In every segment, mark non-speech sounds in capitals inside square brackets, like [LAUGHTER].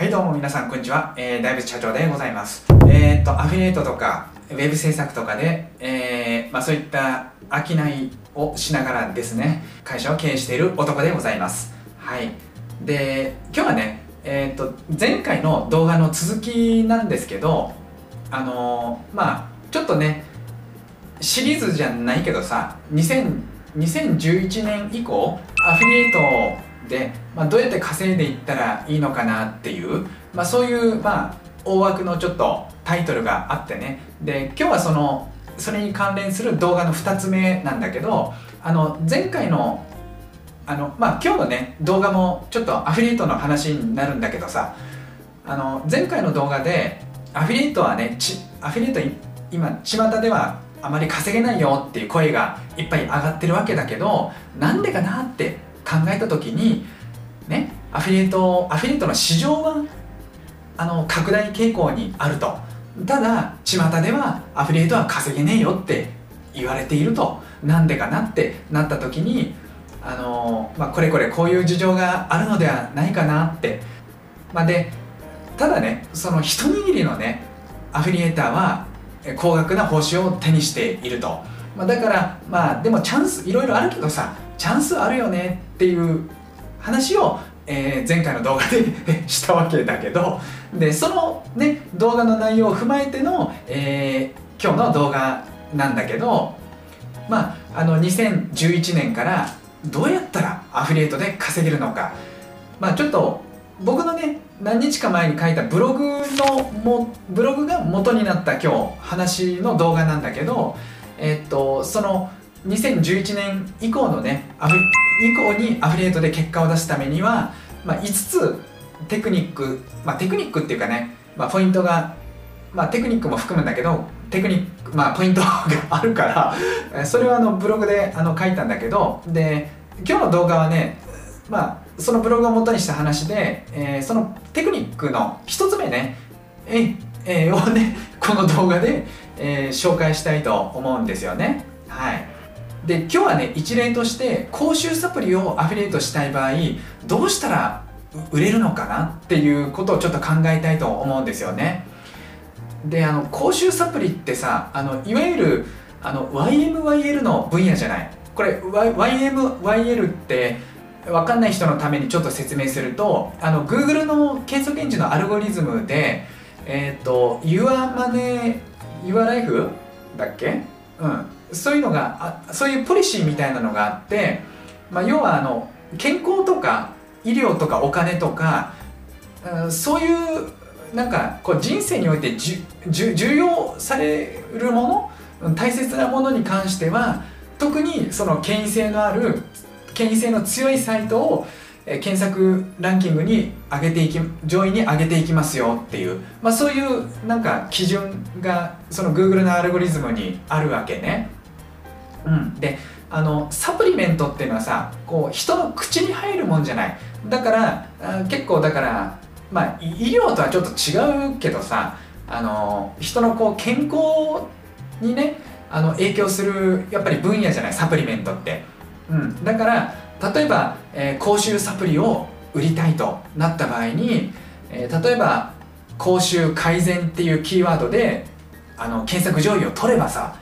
はいどうも皆さんこんにちは、えー、大仏社長でございます。えー、っとアフィリエイトとかウェブ制作とかで、えーまあ、そういった商いをしながらですね会社を経営している男でございます。はい。で今日はねえー、っと前回の動画の続きなんですけどあのー、まあちょっとねシリーズじゃないけどさ2011年以降アフィリエイトで、まあ、どうやって稼いでいったらいいのかなっていう、まあ、そういう、まあ、大枠のちょっとタイトルがあってね。で今日はそのそれに関連する動画の2つ目なんだけどあの前回のあの、まあ、今日のね動画もちょっとアフィリエイトの話になるんだけどさあの前回の動画でアフィリエイトはねちアフィリエイト今巷ではあまり稼げないよっていう声がいっぱい上がってるわけだけどなんでかなって考えた時にねアフィリエイトアフィリエイトの市場はあの拡大傾向にあると。ただ巷ではアフィリエイトは稼げねえよって言われていると。なんでかなってなった時にあの、まあ、これこれこういう事情があるのではないかなって、まあ、でただねその一握りのねアフィリエイターは高額な報酬を手にしていると、まあ、だからまあでもチャンスいろいろあるけどさチャンスあるよねっていう話を、えー、前回の動画で [LAUGHS] したわけだけどでそのね動画の内容を踏まえての、えー、今日の動画なんだけどまああの2011年からどうやったらアフィリエイトで稼げるのか。まあちょっと僕のね何日か前に書いたブログのもブログが元になった今日話の動画なんだけど、えっとその2011年以降のね以降にアフィリエイトで結果を出すためには、まあ、5つテクニック、まあ、テクニックっていうかね、まあ、ポイントが、まあ、テクニックも含むんだけどテクニック、まあ、ポイントがあるからそれはあのブログであの書いたんだけどで今日の動画はねまあそのブログを元にした話で、えー、そのテクニックの一つ目ね、ええー、をねこの動画で、えー、紹介したいと思うんですよね。はい。で今日はね一例として講習サプリをアフィリエイトしたい場合どうしたら売れるのかな？っていうことをちょっと考えたいと思うんですよね。であの講習サプリってさあのいわゆるあの YMYL の分野じゃない？これ YMYL って分かんない人のためにちょっと説明するとあの Google の検索エンジンのアルゴリズムでえっ、ー、と Your Money Your Life だっけ？うん。そういうのがあそういうポリシーみたいなのがあって、まあ、要はあの健康とか医療とかお金とか、うん、そういうなんかこう人生においてじゅ重要されるもの大切なものに関しては特にその権威性のある権威性の強いサイトを検索ランキングに上げていき上位に上げていきますよっていう、まあ、そういうなんか基準がその Google のアルゴリズムにあるわけね。うん、であのサプリメントっていうのはさこう人の口に入るもんじゃない。だから結構だからまあ医療とはちょっと違うけどさあの人のこう健康にねあの影響するやっぱり分野じゃないサプリメントって、うん、だから例えば、えー、口臭サプリを売りたいとなった場合に、えー、例えば口臭改善っていうキーワードであの検索上位を取ればさ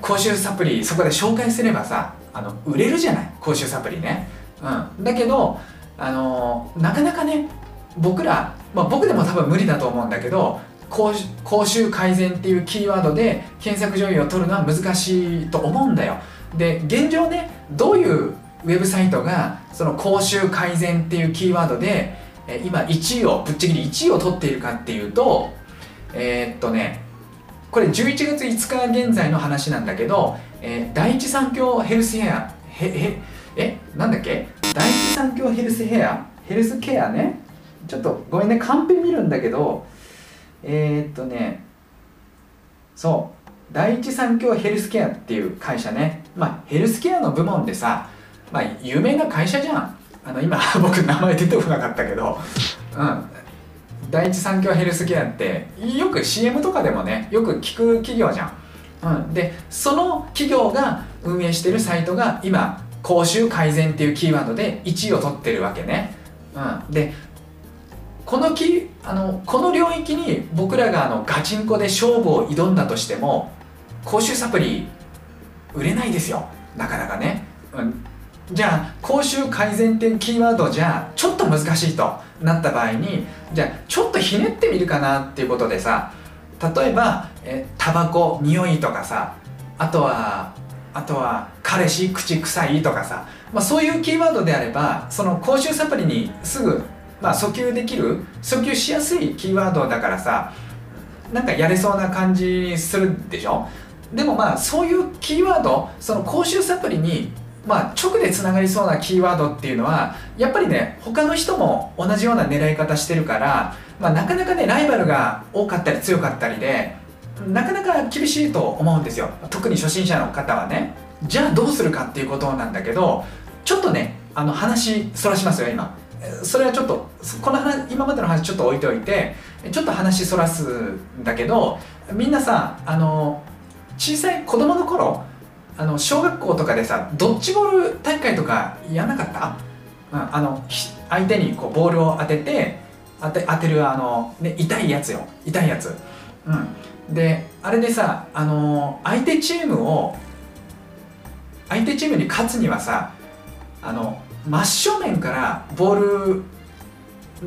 口臭サプリそこで紹介すればさあの売れるじゃない口臭サプリね、うん、だけどあのなかなかね僕ら、まあ、僕でも多分無理だと思うんだけど口臭改善っていうキーワードで検索上位を取るのは難しいと思うんだよ。で現状ねどういうウェブサイトがその口臭改善っていうキーワードで今1位をぶっちぎり1位を取っているかっていうとえー、っとねこれ11月5日現在の話なんだけど、えー、第一三共ヘルスヘアへへえなんだっけ？第一三共ヘルスヘアヘルスケアね？ちょっとごめんねカンペ見るんだけどえー、っとねそう第一三共ヘルスケアっていう会社ね。まあヘルスケアの部門でさまあ有名な会社じゃん。あの今僕名前出てこなかったけど。うん。第一三共ヘルスケアってよく CM とかでもねよく聞く企業じゃん、うん、でその企業が運営してるサイトが今口臭改善っていうキーワードで1位を取ってるわけね、うん、でこのきあのこの領域に僕らがあのガチンコで勝負を挑んだとしても口臭サプリ売れないですよ。なかなかね、うん、じゃあ口臭改善っていうキーワードじゃちょっと難しいとなった場合にじゃあちょっとひねってみるかなっていうことでさ例えばえタバコ匂いとかさあとはあとは彼氏口臭いとかさ、まあ、そういうキーワードであればその口臭サプリにすぐ、まあ、訴求できる訴求しやすいキーワードだからさなんかやれそうな感じするでしょ？でもまあそういうキーワードその口臭サプリにまあ、直でつながりそうなキーワードっていうのはやっぱりね他の人も同じような狙い方してるから、まあ、なかなかねライバルが多かったり強かったりでなかなか厳しいと思うんですよ。特に初心者の方はね。じゃあどうするかっていうことなんだけどちょっとねあの話そらしますよ今。それはちょっとこの話今までの話ちょっと置いておいてちょっと話そらすんだけどみんなさあの小さい子供の頃あの小学校とかでさドッジボール大会とかやらなかった、うん、あの相手にこうボールを当てて当て当てるあの、ね、痛いやつよ。痛いやつ、うん、であれでさあの相手チームを相手チームに勝つにはさあの真正面からボール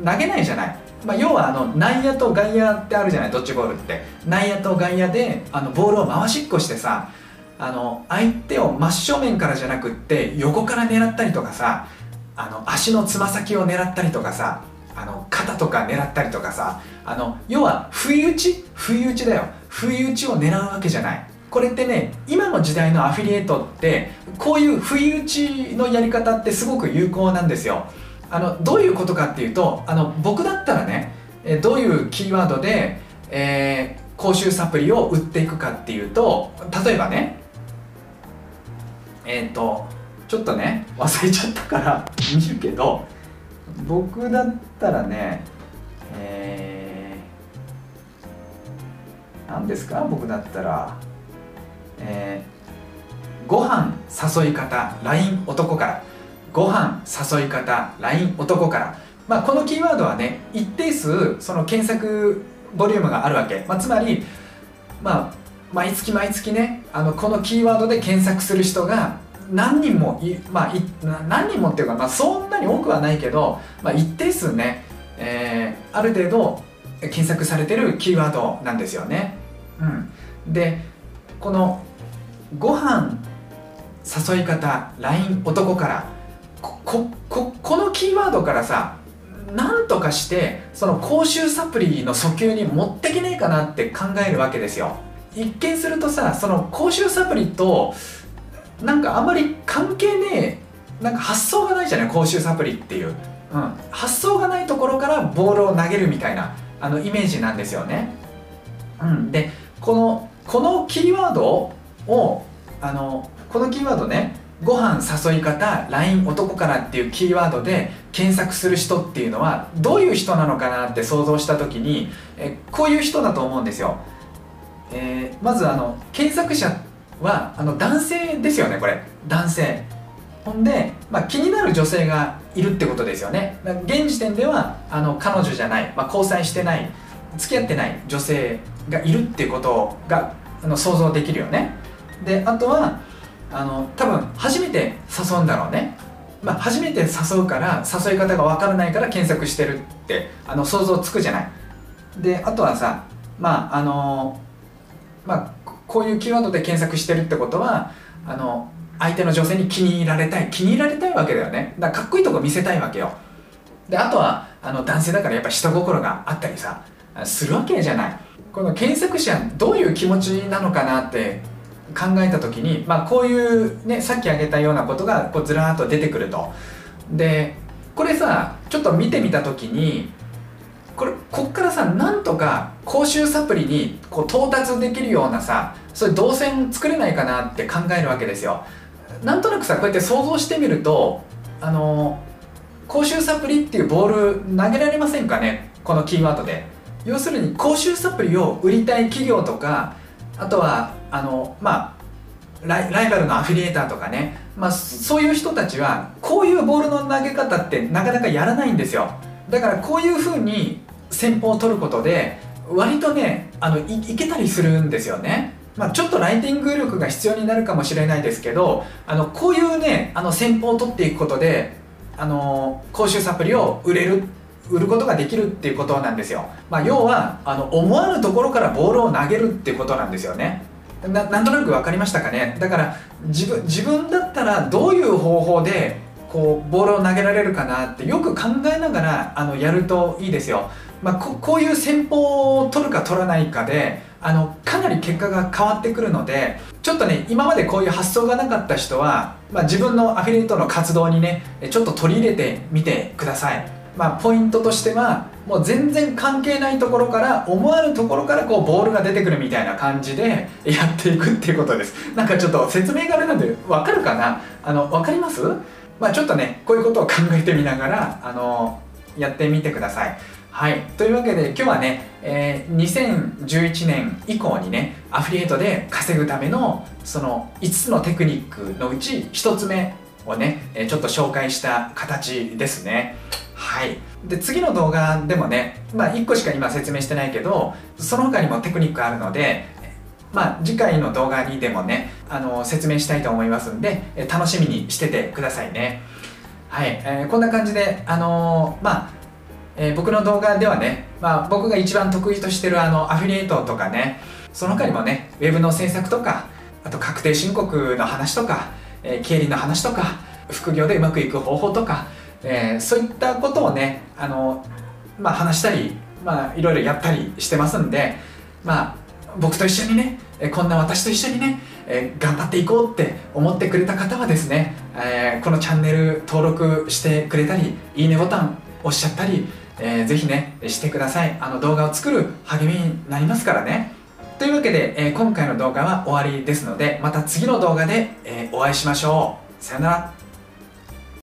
投げないじゃない、まあ、要はあの内野と外野ってあるじゃない？ドッジボールって。内野と外野であのボールを回しっこしてさあの相手を真正面からじゃなくって横から狙ったりとかさあの足のつま先を狙ったりとかさあの肩とか狙ったりとかさあの要は不意打ち不意打ちだよ。不意打ちを狙うわけじゃない。これってね今の時代のアフィリエイトってこういう不意打ちのやり方ってすごく有効なんですよ。あのどういうことかっていうとあの僕だったらねどういうキーワードで、えー、公衆サプリを売っていくかっていうと例えばねえっ、ー、とちょっとね忘れちゃったから見るけど僕だったらねえー、何ですか？僕だったらえー、ご飯誘い方 LINE 男から。ご飯誘い方 LINE 男から。まあこのキーワードはね一定数その検索ボリュームがあるわけ、まあ、つまりまあ毎月毎月ねあのこのキーワードで検索する人が何人もい、まあ、い何人もっていうか、まあ、そんなに多くはないけど、まあ、一定数ね、えー、ある程度検索されてるキーワードなんですよね。うん、でこのご飯誘い方 LINE 男からこここのキーワードからさなんとかしてその公衆サプリの訴求に持ってけねえかなって考えるわけですよ一見するとさその公衆サプリとなんかあんまり関係ねえなんか発想がないじゃない公衆サプリっていう、うん、発想がないところからボールを投げるみたいなあのイメージなんですよね、うん、でこのこのキーワードをあのこのキーワードねご飯誘い方 LINE 男からっていうキーワードで検索する人っていうのはどういう人なのかなって想像した時にえこういう人だと思うんですよ、えー、まずあの検索者はあの男性ですよねこれ。男性。ほんで、まあ、気になる女性がいるってことですよね。現時点ではあの彼女じゃない、まあ、交際してない。付き合ってない女性がいるってことがあの想像できるよね。であとはあの多分初めて誘うんだろうね、まあ、初めて誘うから誘い方が分からないから検索してるってあの想像つくじゃない。であとはさまああのまあこういうキーワードで検索してるってことはあの相手の女性に気に入られたい気に入られたいわけだよね。だからかっこいいとこ見せたいわけよ。であとはあの男性だからやっぱ下心があったりさするわけじゃない。この検索者どういう気持ちなのかなって考えた時に、まあ、こういうねさっき挙げたようなことがこうずらーっと出てくると。でこれさちょっと見てみた時にこれこっからさなんとか公衆サプリにこう到達できるようなさそういう動線作れないかなって考えるわけですよ。なんとなくさこうやって想像してみるとあの公衆サプリっていうボール投げられませんかね？このキーワードで。要するに公衆サプリを売りたい企業とかあとはあのまあライバルのアフィリエーターとかね、まあ、そういう人たちはこういうボールの投げ方ってなかなかやらないんですよ。だからこういうふうに戦法を取ることで割とねあのいいけたりするんですよね。まあ、ちょっとライティング力が必要になるかもしれないですけどあのこういうねあの戦法を取っていくことであの講習サプリを売れる売ることができるっていうことなんですよ、まあ、要はあの思わぬところからボールを投げるっていうことなんですよね。ななんとなく分かりましたかね。だから自分自分だったらどういう方法でこうボールを投げられるかなってよく考えながらあのやるといいですよ、まあ、ここういう戦法を取るか取らないかであのかなり結果が変わってくるのでちょっとね今までこういう発想がなかった人は、まあ、自分のアフィリエイトの活動にねちょっと取り入れてみてください。まあ、ポイントとしてはもう全然関係ないところから思わぬところからこうボールが出てくるみたいな感じでやっていくっていうことです。なんかちょっと説明があれなんで分かるかな？あの分かります？まあちょっとねこういうことを考えてみながらあのやってみてください。はい。というわけで今日はね、えー、2011年以降にねアフリエイトで稼ぐためのその5つのテクニックのうち1つ目をねちょっと紹介した形ですね。はい。で次の動画でもね、まあ、1個しか今説明してないけどその他にもテクニックあるのでまあ、次回の動画にでもねあの説明したいと思いますんで楽しみにしててくださいね。はい、えー、こんな感じであのー、まあ、えー、僕の動画ではね、まあ、僕が一番得意としてるあのアフィリエイトとかねその他にもねウェブの制作とかあと確定申告の話とか、え経理の話とか副業でうまくいく方法とかえー、そういったことをねあの、まあ、話したり、まあ、いろいろやったりしてますんで、まあ、僕と一緒にねこんな私と一緒にね、えー、頑張っていこうって思ってくれた方はですね、えー、このチャンネル登録してくれたりいいねボタン押しちゃったり、えー、ぜひねしてください。あの動画を作る励みになりますからね。というわけで、えー、今回の動画は終わりですのでまた次の動画で、えー、お会いしましょう。さよなら。